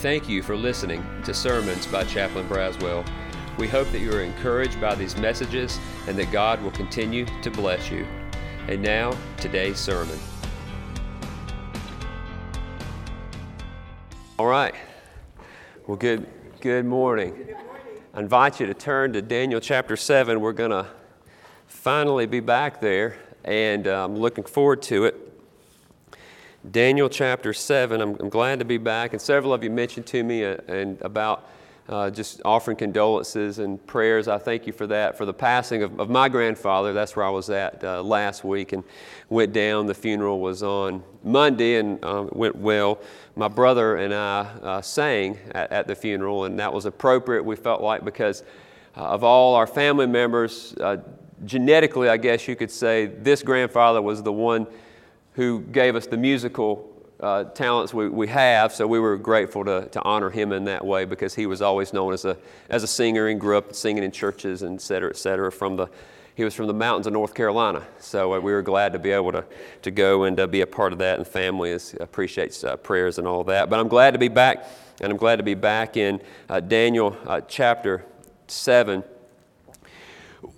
Thank you for listening to Sermons by Chaplain Braswell. We hope that you are encouraged by these messages and that God will continue to bless you. And now, today's sermon. All right. Well, good, good morning. Good morning. I invite you to turn to Daniel chapter 7. We're going to finally be back there, and I'm looking forward to it. Daniel chapter 7. I'm, I'm, glad to be back. And several of you mentioned to me uh, and about uh, just offering condolences and prayers. I thank you for that. For the passing of, of my grandfather, that's where I was at uh, last week and went down. The funeral was on Monday and um, went well. My brother and I uh, sang at, at, the funeral, and that was appropriate, we felt like, because uh, of all our family members, uh, genetically, I guess you could say, this grandfather was the one who gave us the musical uh, talents we, we have, so we were grateful to, to honor him in that way because he was always known as a, as a singer and grew up singing in churches and et cetera, et cetera. From the, he was from the mountains of North Carolina, so uh, we were glad to be able to, to go and uh, be a part of that, and family is, appreciates uh, prayers and all that. But I'm glad to be back, and I'm glad to be back in uh, Daniel uh, chapter 7.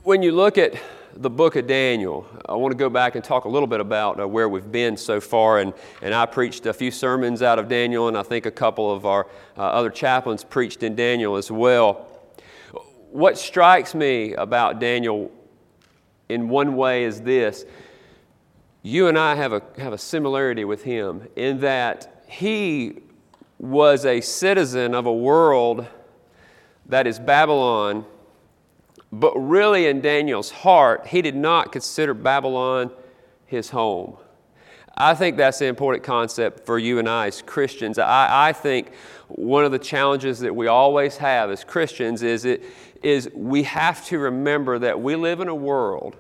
When you look at the book of Daniel. I want to go back and talk a little bit about uh, where we've been so far. And, and I preached a few sermons out of Daniel, and I think a couple of our uh, other chaplains preached in Daniel as well. What strikes me about Daniel in one way is this you and I have a, have a similarity with him in that he was a citizen of a world that is Babylon but really, in Daniel's heart, he did not consider Babylon his home. I think that's an important concept for you and I as Christians. I, I think one of the challenges that we always have as Christians is, it, is we have to remember that we live in a world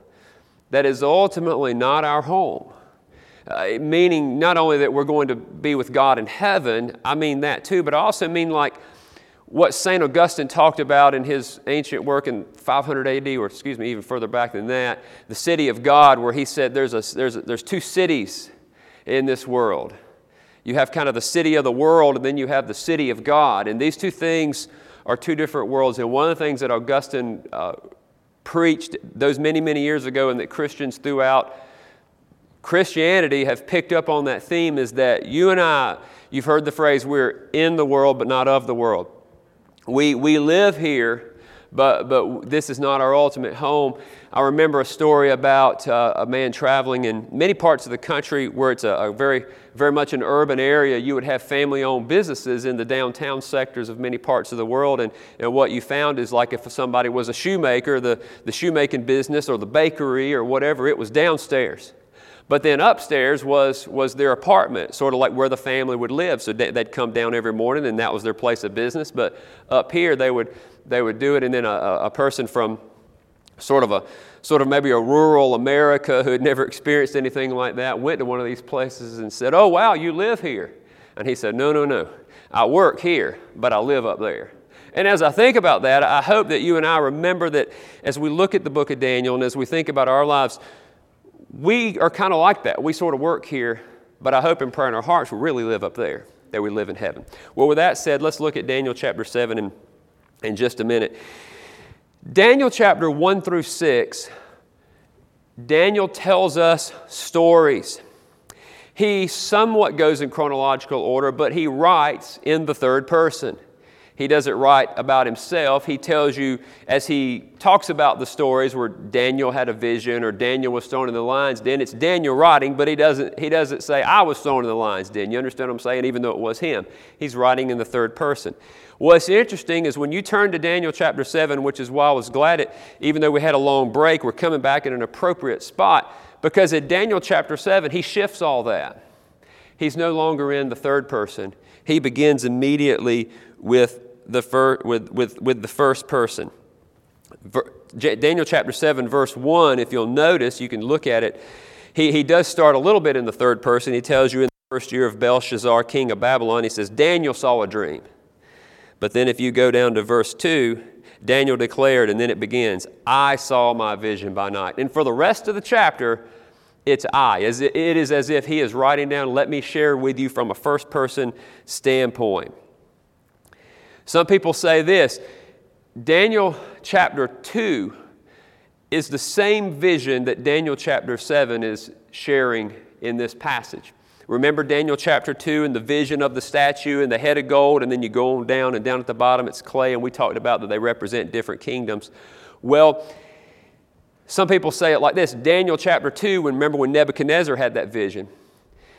that is ultimately not our home. Uh, meaning not only that we're going to be with God in heaven, I mean that too, but I also mean like what St. Augustine talked about in his ancient work in 500 AD, or excuse me, even further back than that, the city of God, where he said there's, a, there's, a, there's two cities in this world. You have kind of the city of the world, and then you have the city of God. And these two things are two different worlds. And one of the things that Augustine uh, preached those many, many years ago, and that Christians throughout Christianity have picked up on that theme, is that you and I, you've heard the phrase, we're in the world, but not of the world. We, we live here, but, but this is not our ultimate home. I remember a story about uh, a man traveling in many parts of the country where it's a, a very, very much an urban area. You would have family owned businesses in the downtown sectors of many parts of the world. And, and what you found is like if somebody was a shoemaker, the, the shoemaking business or the bakery or whatever, it was downstairs. But then upstairs was, was their apartment, sort of like where the family would live. So they'd come down every morning and that was their place of business. But up here, they would, they would do it. And then a, a person from sort of a sort of maybe a rural America who had never experienced anything like that went to one of these places and said, Oh, wow, you live here. And he said, No, no, no. I work here, but I live up there. And as I think about that, I hope that you and I remember that as we look at the book of Daniel and as we think about our lives, we are kind of like that. We sort of work here, but I hope and pray in our hearts we really live up there, that we live in heaven. Well, with that said, let's look at Daniel chapter 7 in, in just a minute. Daniel chapter 1 through 6, Daniel tells us stories. He somewhat goes in chronological order, but he writes in the third person. He doesn't write about himself. He tells you, as he talks about the stories where Daniel had a vision or Daniel was thrown in the lion's den, it's Daniel writing, but he doesn't, he doesn't say, I was thrown in the lion's den. You understand what I'm saying? Even though it was him. He's writing in the third person. What's interesting is when you turn to Daniel chapter 7, which is why I was glad it, even though we had a long break, we're coming back in an appropriate spot because in Daniel chapter 7, he shifts all that. He's no longer in the third person. He begins immediately with the fir- with, with, with the first person. Ver- Daniel chapter 7, verse 1, if you'll notice, you can look at it. He, he does start a little bit in the third person. He tells you in the first year of Belshazzar, king of Babylon, he says, Daniel saw a dream. But then if you go down to verse 2, Daniel declared, and then it begins, I saw my vision by night. And for the rest of the chapter, it's I. It is as if he is writing down, let me share with you from a first person standpoint. Some people say this Daniel chapter 2 is the same vision that Daniel chapter 7 is sharing in this passage. Remember Daniel chapter 2 and the vision of the statue and the head of gold, and then you go on down, and down at the bottom it's clay, and we talked about that they represent different kingdoms. Well, some people say it like this Daniel chapter 2, when, remember when Nebuchadnezzar had that vision.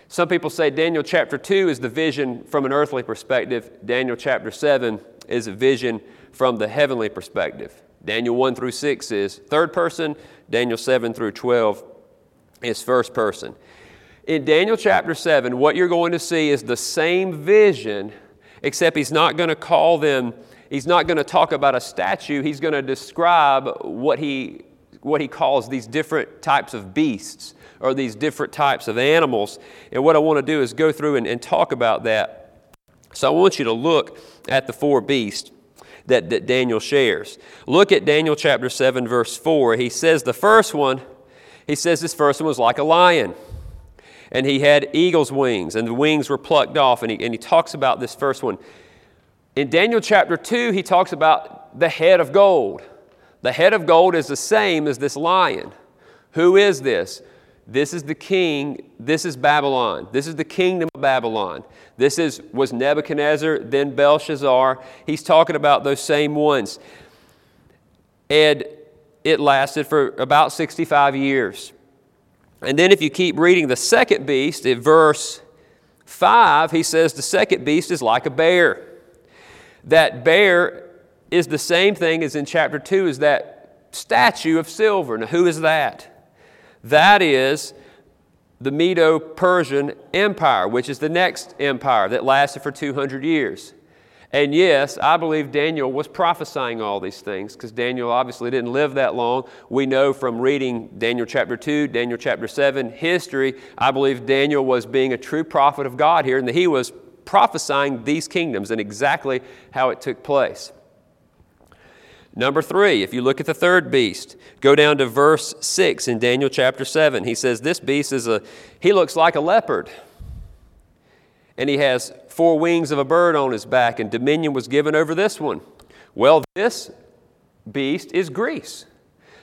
Some people say Daniel chapter 2 is the vision from an earthly perspective, Daniel chapter 7 is a vision from the heavenly perspective. Daniel 1 through 6 is third person, Daniel 7 through 12 is first person. In Daniel chapter 7, what you're going to see is the same vision, except he's not going to call them, he's not going to talk about a statue, he's going to describe what he, what he calls these different types of beasts or these different types of animals. And what I want to do is go through and, and talk about that. So I want you to look at the four beasts that, that Daniel shares. Look at Daniel chapter 7, verse 4. He says the first one, he says this first one was like a lion and he had eagle's wings, and the wings were plucked off. And he, and he talks about this first one. In Daniel chapter 2, he talks about the head of gold. The head of gold is the same as this lion. Who is this? This is the king, this is Babylon. This is the kingdom of Babylon. This is was Nebuchadnezzar, then Belshazzar. He's talking about those same ones. And it lasted for about 65 years. And then if you keep reading the second beast, in verse 5, he says the second beast is like a bear. That bear is the same thing as in chapter 2 is that statue of silver. Now, who is that? That is the Medo Persian Empire, which is the next empire that lasted for 200 years. And yes, I believe Daniel was prophesying all these things because Daniel obviously didn't live that long. We know from reading Daniel chapter 2, Daniel chapter 7, history, I believe Daniel was being a true prophet of God here and that he was prophesying these kingdoms and exactly how it took place. Number three, if you look at the third beast, go down to verse 6 in Daniel chapter 7. He says, This beast is a, he looks like a leopard and he has four wings of a bird on his back, and dominion was given over this one. Well, this beast is Greece.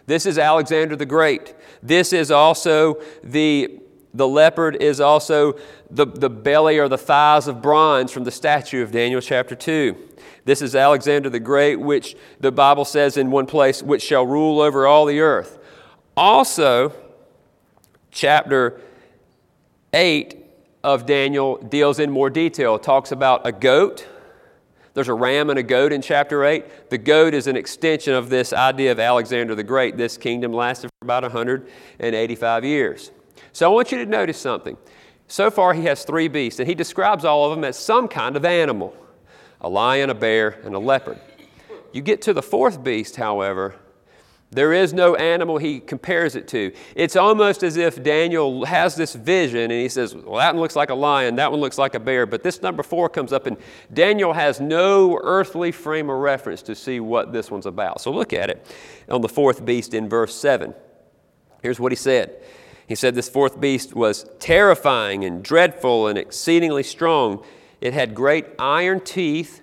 This is Alexander the Great. This is also the, the leopard, is also the, the belly or the thighs of bronze from the statue of Daniel chapter 2. This is Alexander the Great, which the Bible says in one place, which shall rule over all the earth. Also, chapter 8 of Daniel deals in more detail. It talks about a goat. There's a ram and a goat in chapter 8. The goat is an extension of this idea of Alexander the Great. This kingdom lasted for about 185 years. So I want you to notice something. So far, he has three beasts, and he describes all of them as some kind of animal a lion, a bear, and a leopard. You get to the fourth beast, however, there is no animal he compares it to. It's almost as if Daniel has this vision and he says, Well, that one looks like a lion, that one looks like a bear. But this number four comes up, and Daniel has no earthly frame of reference to see what this one's about. So look at it on the fourth beast in verse 7. Here's what he said He said, This fourth beast was terrifying and dreadful and exceedingly strong. It had great iron teeth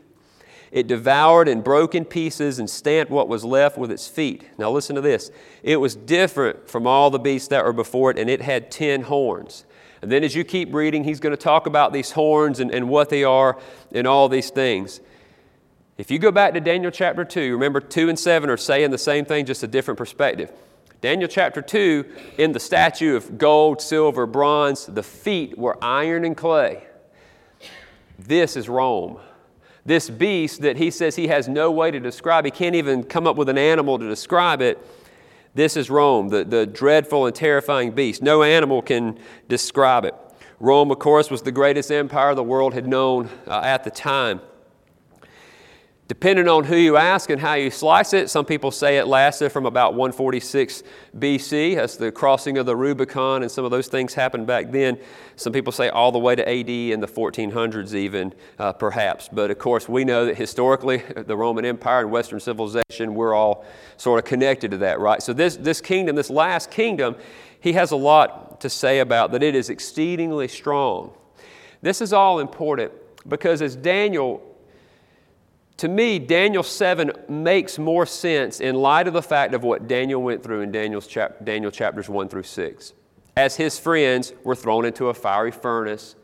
it devoured and broke in pieces and stamped what was left with its feet. Now, listen to this. It was different from all the beasts that were before it, and it had ten horns. And then, as you keep reading, he's going to talk about these horns and, and what they are and all these things. If you go back to Daniel chapter 2, remember 2 and 7 are saying the same thing, just a different perspective. Daniel chapter 2, in the statue of gold, silver, bronze, the feet were iron and clay. This is Rome this beast that he says he has no way to describe, he can't even come up with an animal to describe it. This is Rome, the, the dreadful and terrifying beast. No animal can describe it. Rome, of course, was the greatest empire the world had known uh, at the time. Depending on who you ask and how you slice it, some people say it lasted from about 146 BC. That's the crossing of the Rubicon, and some of those things happened back then. Some people say all the way to AD in the 1400s, even uh, perhaps. But of course, we know that historically, the Roman Empire and Western civilization, we're all sort of connected to that, right? So, this, this kingdom, this last kingdom, he has a lot to say about that it is exceedingly strong. This is all important because as Daniel to me, Daniel 7 makes more sense in light of the fact of what Daniel went through in Daniel's chap- Daniel chapters 1 through 6. As his friends were thrown into a fiery furnace,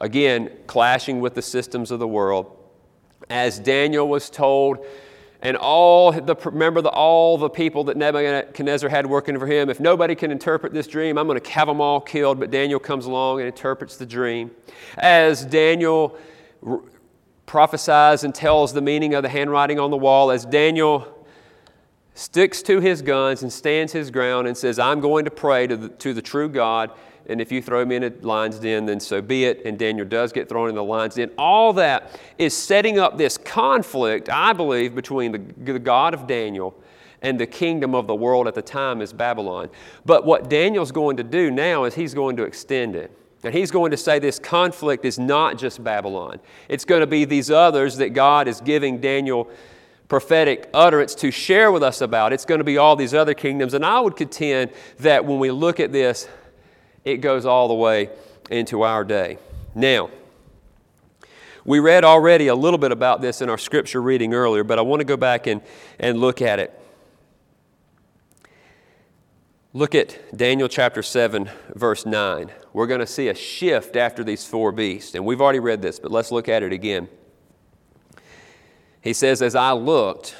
again, clashing with the systems of the world, as Daniel was told, and all the remember the, all the people that Nebuchadnezzar had working for him. If nobody can interpret this dream, I'm going to have them all killed. But Daniel comes along and interprets the dream. As Daniel prophesies and tells the meaning of the handwriting on the wall, as Daniel sticks to his guns and stands his ground and says, "I'm going to pray to the, to the true God." and if you throw me in a lion's den, then so be it. And Daniel does get thrown in the lion's den. All that is setting up this conflict, I believe, between the, the God of Daniel and the kingdom of the world at the time is Babylon. But what Daniel's going to do now is he's going to extend it. And he's going to say this conflict is not just Babylon. It's going to be these others that God is giving Daniel prophetic utterance to share with us about. It's going to be all these other kingdoms. And I would contend that when we look at this, it goes all the way into our day. Now, we read already a little bit about this in our scripture reading earlier, but I want to go back and, and look at it. Look at Daniel chapter 7, verse 9. We're going to see a shift after these four beasts. And we've already read this, but let's look at it again. He says, As I looked,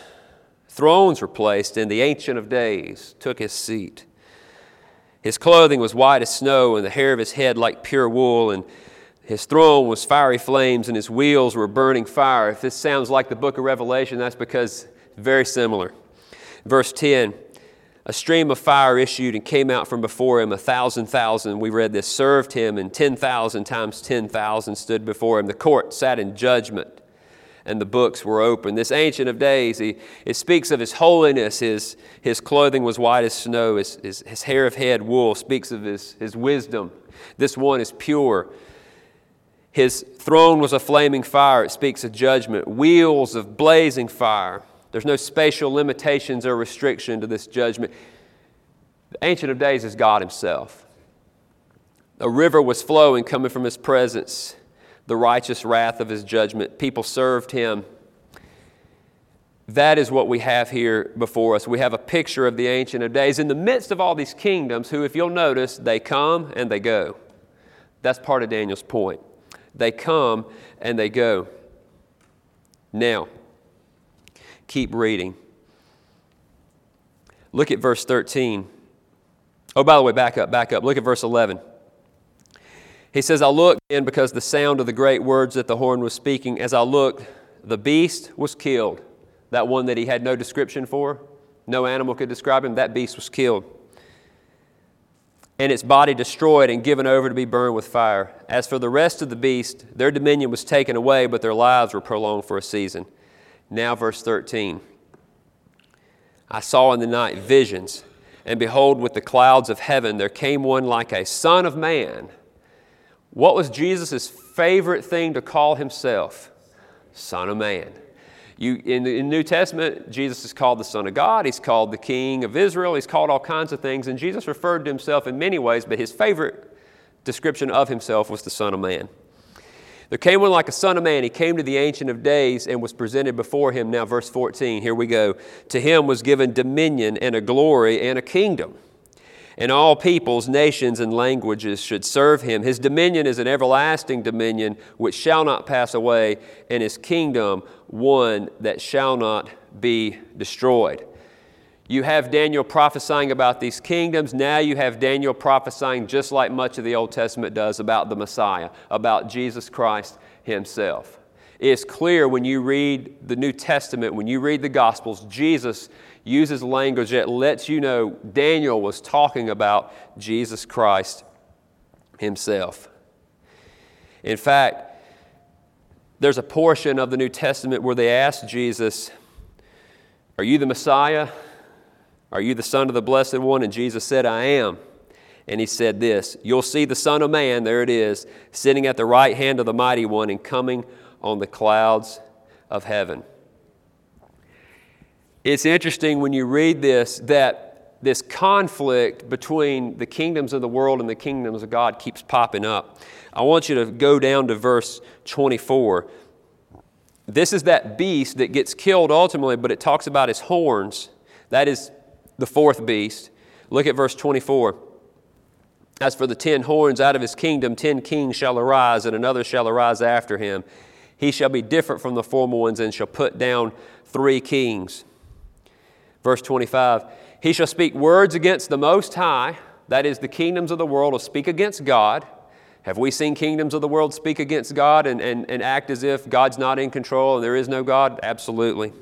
thrones were placed, and the Ancient of Days took his seat. His clothing was white as snow, and the hair of his head like pure wool, and his throne was fiery flames, and his wheels were burning fire. If this sounds like the book of Revelation, that's because very similar. Verse 10 A stream of fire issued and came out from before him. A thousand thousand, we read this, served him, and 10,000 times 10,000 stood before him. The court sat in judgment and the books were open. This Ancient of Days, he, it speaks of his holiness. His, his clothing was white as snow, his, his, his hair of head wool speaks of his, his wisdom. This one is pure. His throne was a flaming fire, it speaks of judgment. Wheels of blazing fire. There's no spatial limitations or restriction to this judgment. The Ancient of Days is God Himself. A river was flowing coming from His presence the righteous wrath of his judgment. People served him. That is what we have here before us. We have a picture of the Ancient of Days in the midst of all these kingdoms, who, if you'll notice, they come and they go. That's part of Daniel's point. They come and they go. Now, keep reading. Look at verse 13. Oh, by the way, back up, back up. Look at verse 11. He says, I looked in because the sound of the great words that the horn was speaking, as I looked, the beast was killed. That one that he had no description for, no animal could describe him, that beast was killed. And its body destroyed and given over to be burned with fire. As for the rest of the beast, their dominion was taken away, but their lives were prolonged for a season. Now, verse 13. I saw in the night visions, and behold, with the clouds of heaven there came one like a son of man. What was Jesus' favorite thing to call himself? Son of Man. You, in the New Testament, Jesus is called the Son of God. He's called the King of Israel. He's called all kinds of things. And Jesus referred to himself in many ways, but his favorite description of himself was the Son of Man. There came one like a Son of Man. He came to the Ancient of Days and was presented before him. Now, verse 14, here we go. To him was given dominion and a glory and a kingdom and all peoples, nations, and languages should serve him. His dominion is an everlasting dominion which shall not pass away, and his kingdom one that shall not be destroyed. You have Daniel prophesying about these kingdoms. Now you have Daniel prophesying just like much of the Old Testament does about the Messiah, about Jesus Christ himself. It's clear when you read the New Testament, when you read the Gospels, Jesus uses language that lets you know Daniel was talking about Jesus Christ himself. In fact, there's a portion of the New Testament where they ask Jesus, Are you the Messiah? Are you the Son of the Blessed One? And Jesus said, I am. And he said this You'll see the Son of Man, there it is, sitting at the right hand of the Mighty One and coming on the clouds of heaven. It's interesting when you read this that this conflict between the kingdoms of the world and the kingdoms of God keeps popping up. I want you to go down to verse 24. this is that beast that gets killed ultimately, but it talks about his horns. That is the fourth beast. Look at verse 24. As for the ten horns out of his kingdom, ten kings shall arise, and another shall arise after him. He shall be different from the former ones, and shall put down three kings. Verse 25 He shall speak words against the Most High, that is, the kingdoms of the world will speak against God. Have we seen kingdoms of the world speak against God and, and, and act as if God's not in control and there is no God? Absolutely.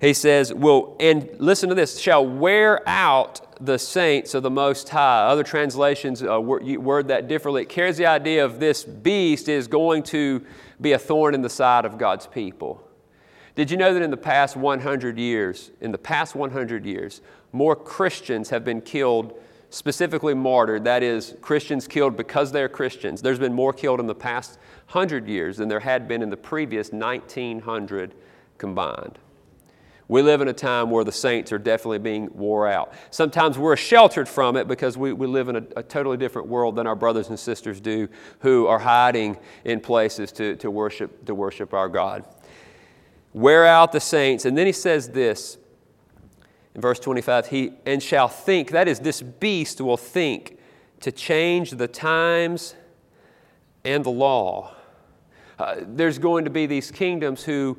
He says, Well, and listen to this, shall wear out the saints of the Most High. Other translations uh, word that differently. It carries the idea of this beast is going to be a thorn in the side of God's people. Did you know that in the past 100 years, in the past 100 years, more Christians have been killed, specifically martyred, that is, Christians killed because they're Christians. There's been more killed in the past 100 years than there had been in the previous 1900 combined. We live in a time where the saints are definitely being wore out. Sometimes we're sheltered from it because we, we live in a, a, totally different world than our brothers and sisters do who are hiding in places to, to, worship, to worship our God. Wear out the saints. And then he says this in verse 25 he, and shall think, that is, this beast will think to change the times and the law. Uh, there's going to be these kingdoms who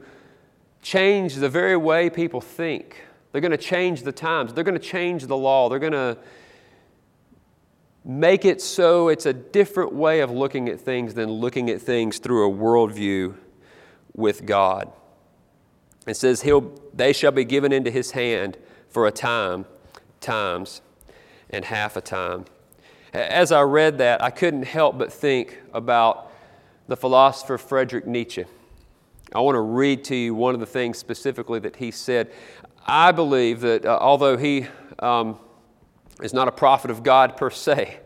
change the very way people think. They're going to change the times. They're going to change the law. They're going to make it so it's a different way of looking at things than looking at things through a worldview with God. It says, He'll, They shall be given into his hand for a time, times, and half a time. As I read that, I couldn't help but think about the philosopher Friedrich Nietzsche. I want to read to you one of the things specifically that he said. I believe that uh, although he um, is not a prophet of God per se,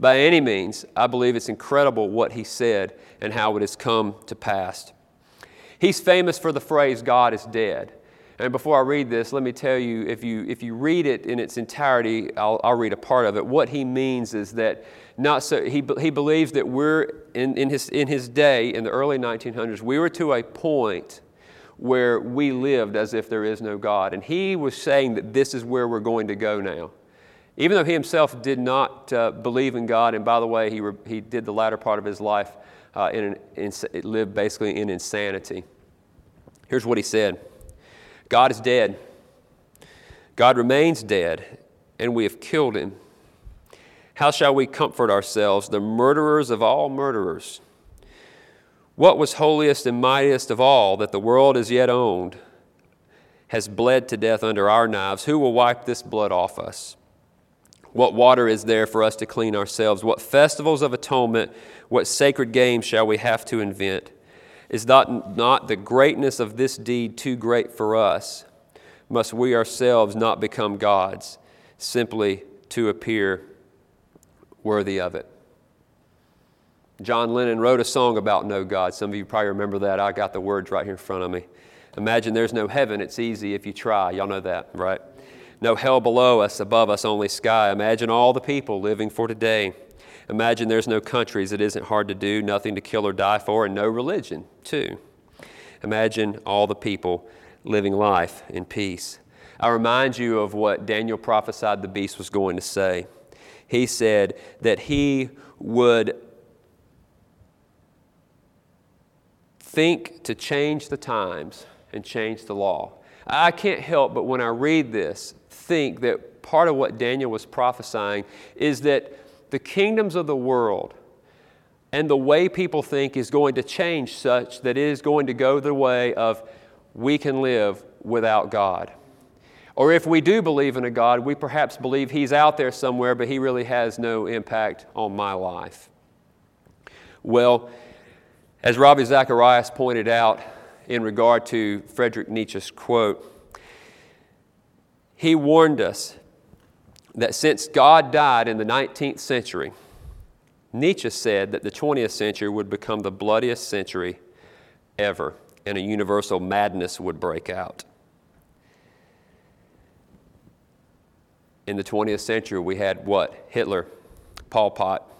by any means, I believe it's incredible what he said and how it has come to pass. He's famous for the phrase, God is dead. And before I read this, let me tell you if you, if you read it in its entirety, I'll, I'll read a part of it. What he means is that not so, he, he believes that we're in, in, his, in his day, in the early 1900s, we were to a point where we lived as if there is no God. And he was saying that this is where we're going to go now. Even though he himself did not uh, believe in God, and by the way, he, re, he did the latter part of his life uh, in, an, in, lived basically in insanity. Here's what he said God is dead. God remains dead, and we have killed him. How shall we comfort ourselves, the murderers of all murderers? What was holiest and mightiest of all that the world has yet owned has bled to death under our knives? Who will wipe this blood off us? What water is there for us to clean ourselves? What festivals of atonement, what sacred games shall we have to invent? Is not, not the greatness of this deed too great for us? Must we ourselves not become gods simply to appear worthy of it. John Lennon wrote a song about no God. Some of you probably remember that. I got the words right here in front of me. Imagine there's no heaven. It's easy if you try. Y'all know that, right? No hell below us, above us, only sky. Imagine all the people living for today. Imagine there's no countries. It isn't hard to do, nothing to kill or die for, and no religion, too. Imagine all the people living life in peace. I remind you of what Daniel prophesied the beast was going to say he said that he would think to change the times and change the law. I can't help but when I read this, think that part of what Daniel was prophesying is that the kingdoms of the world and the way people think is going to change such that it is going to go the way of we can live without God. Or if we do believe in a God, we perhaps believe He's out there somewhere, but He really has no impact on my life. Well, as Ravi Zacharias pointed out in regard to Friedrich Nietzsche's quote, he warned us that since God died in the 19th century, Nietzsche said that the 20th century would become the bloodiest century ever, and a universal madness would break out. in the 20th century, we had what? Hitler, Pol Pot,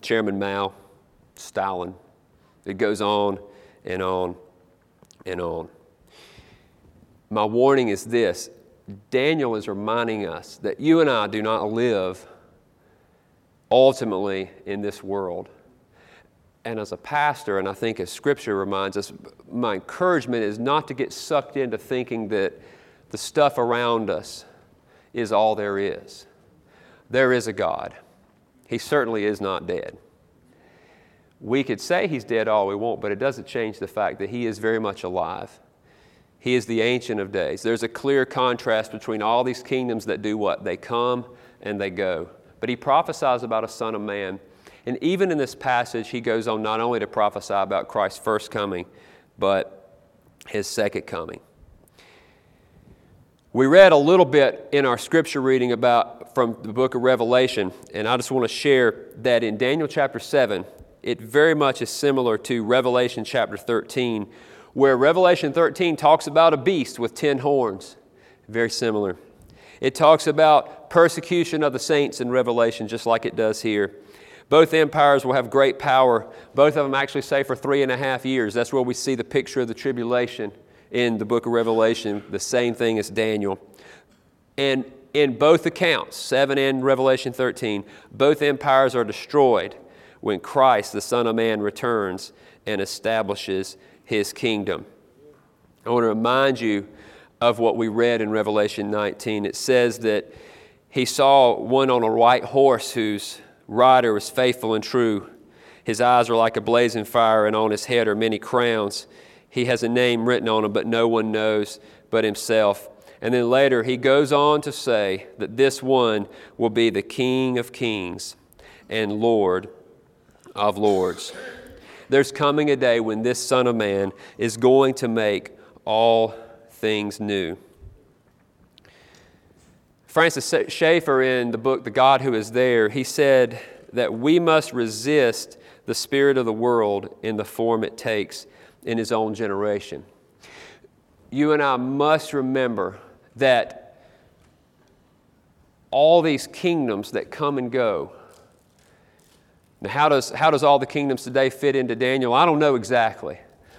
Chairman Mao, Stalin. It goes on and on and on. My warning is this Daniel is reminding us that you and I do not live ultimately in this world. And as a pastor, and I think as Scripture reminds us, my encouragement is not to get sucked into thinking that the stuff around us is all there is. There is a God. He certainly is not dead. We could say he's dead all we want, but it doesn't change the fact that he is very much alive. He is the Ancient of Days. There's a clear contrast between all these kingdoms that do what? They come and they go. But he prophesies about a Son of Man. And even in this passage, he goes on not only to prophesy about Christ's first coming, but his second coming. We read a little bit in our scripture reading about from the book of Revelation, and I just want to share that in Daniel chapter 7, it very much is similar to Revelation chapter 13, where Revelation 13 talks about a beast with 10 horns. Very similar. It talks about persecution of the saints in Revelation, just like it does here. Both empires will have great power. Both of them actually say for three and a half years. That's where we see the picture of the tribulation in the book of Revelation, the same thing as Daniel. And in both accounts, 7 and Revelation 13, both empires are destroyed when Christ, the Son of Man, returns and establishes his kingdom. I want to remind you of what we read in Revelation 19. It says that he saw one on a white horse whose rider was faithful and true. His eyes are like a blazing fire, and on his head are many crowns. He has a name written on him, but no one knows but himself. And then later, he goes on to say that this one will be the King of kings and Lord of lords. There's coming a day when this Son of Man is going to make all things new. Francis Schaeffer, in the book The God Who Is There, he said that we must resist the spirit of the world in the form it takes in his own generation. You and I must remember that all these kingdoms that come and go. Now, how does, how does all the kingdoms today fit into Daniel? I don't know exactly,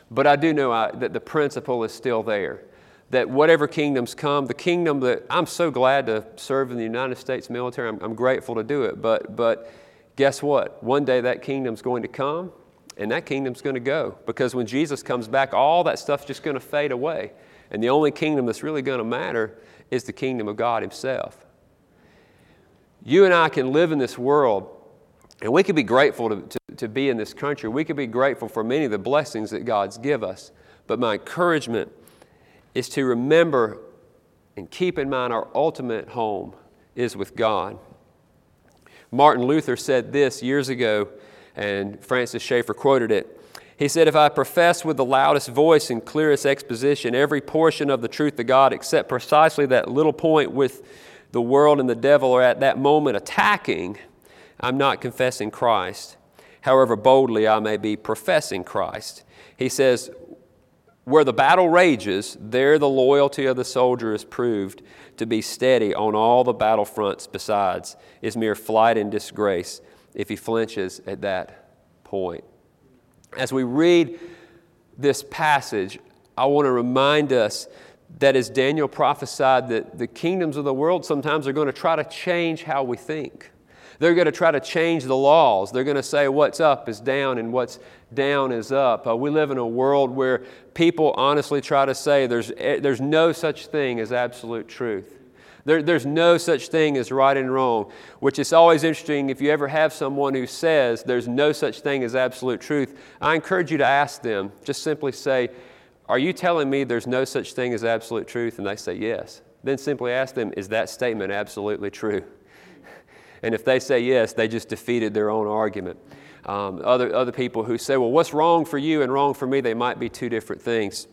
but I do know I, that the principle is still there that whatever kingdoms come, the kingdom that I'm so glad to serve in the United States military, I'm, I'm grateful to do it. But, but guess what? One day that kingdom's going to come and that kingdom's going to go. Because when Jesus comes back, all that stuff's just going to fade away. And the only kingdom that's really going to matter is the kingdom of God Himself. You and I can live in this world, and we can be grateful to, to, to be in this country. We can be grateful for many of the blessings that God's give us. But my encouragement is to remember and keep in mind our ultimate home is with God. Martin Luther said this years ago, and Francis Schaeffer quoted it. He said, If I profess with the loudest voice and clearest exposition every portion of the truth of God except precisely that little point with the world and the devil are at that moment attacking, I'm not confessing Christ. However boldly I may be professing Christ. He says, where the battle rages, there the loyalty of the soldier is proved to be steady on all the battle fronts besides, is mere flight and disgrace if he flinches at that point. As we read this passage, I want to remind us that as Daniel prophesied, that the kingdoms of the world sometimes are going to try to change how we think. They're going to try to change the laws. They're going to say what's up is down and what's down is up. Uh, we live in a world where people honestly try to say there's, eh, there's no such thing as absolute truth. There, there's no such thing as right and wrong, which is always interesting if you ever have someone who says there's no such thing as absolute truth. I encourage you to ask them, just simply say, Are you telling me there's no such thing as absolute truth? And they say yes. Then simply ask them, Is that statement absolutely true? And if they say yes, they just defeated their own argument. Um, other, other people who say, well, what's wrong for you and wrong for me, they might be two different things.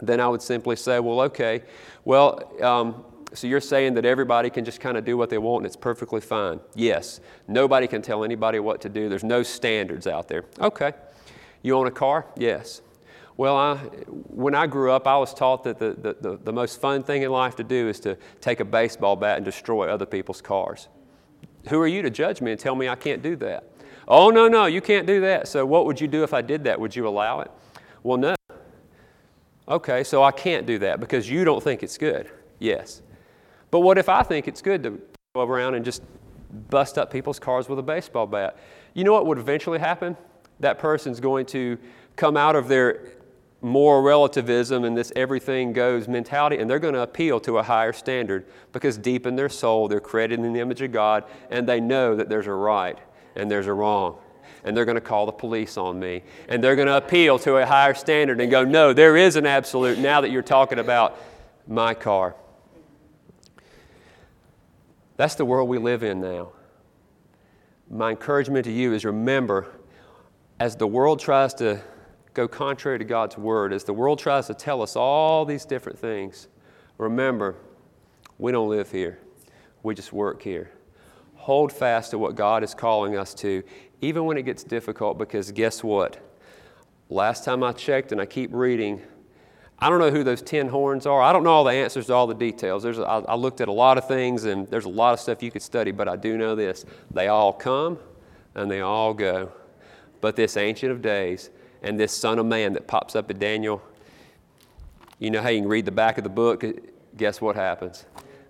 Then I would simply say, well, okay, well, um, so you're saying that everybody can just kind of do what they want and it's perfectly fine? Yes. Nobody can tell anybody what to do. There's no standards out there. Okay. You own a car? Yes. Well, I, when I grew up, I was taught that the, the, the, the most fun thing in life to do is to take a baseball bat and destroy other people's cars. Who are you to judge me and tell me I can't do that? Oh, no, no, you can't do that. So, what would you do if I did that? Would you allow it? Well, no. Okay, so I can't do that because you don't think it's good. Yes. But what if I think it's good to go around and just bust up people's cars with a baseball bat? You know what would eventually happen? That person's going to come out of their moral relativism and this everything goes mentality, and they're going to appeal to a higher standard because deep in their soul, they're created in the image of God and they know that there's a right and there's a wrong and they're going to call the police on me. And they're going to appeal to a higher standard and go, no, there is an absolute now that you're talking about my car. That's the world we live in now. My encouragement to you is remember, as the world tries to go contrary to God's word, as the world tries to tell us all these different things, remember, we don't live here. We just work here. Hold fast to what God is calling us to, even when it gets difficult, because guess what? Last time I checked, and I keep reading, I don't know who those 10 horns are. I don't know all the answers to all the details. There's, I, I looked at a lot of things, and there's a lot of stuff you could study, but I do know this. They all come and they all go. But this Ancient of Days and this Son of Man that pops up in Daniel, you know how you can read the back of the book? Guess what happens?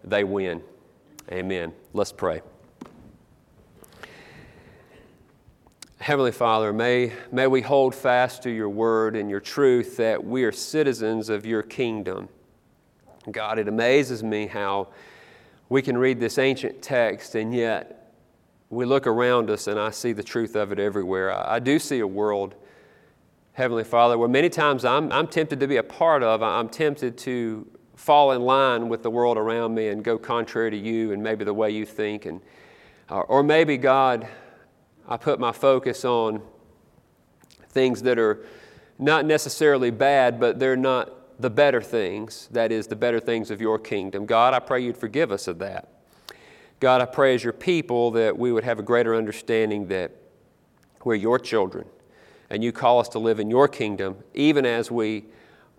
They win. Amen. Let's pray. Heavenly Father, may, may we hold fast to your word and your truth that we are citizens of your kingdom. God, it amazes me how we can read this ancient text and yet we look around us and I see the truth of it everywhere. I, I do see a world, Heavenly Father, where many times I'm, I'm tempted to be a part of, I'm tempted to fall in line with the world around me and go contrary to you and maybe the way you think. And, uh, or maybe, God, I put my focus on things that are not necessarily bad, but they're not the better things. That is, the better things of your kingdom. God, I pray you'd forgive us of that. God, I pray as your people that we would have a greater understanding that we're your children and you call us to live in your kingdom, even as we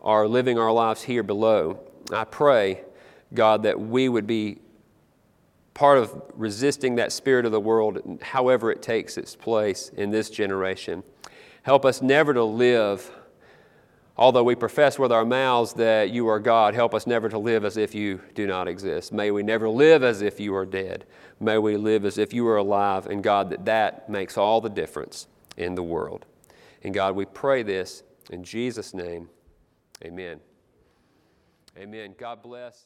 are living our lives here below. I pray, God, that we would be part of resisting that spirit of the world, however it takes its place in this generation. Help us never to live, although we profess with our mouths that you are God, help us never to live as if you do not exist. May we never live as if you are dead. May we live as if you are alive, and God, that that makes all the difference in the world. And God, we pray this in Jesus' name. Amen. Amen. God bless.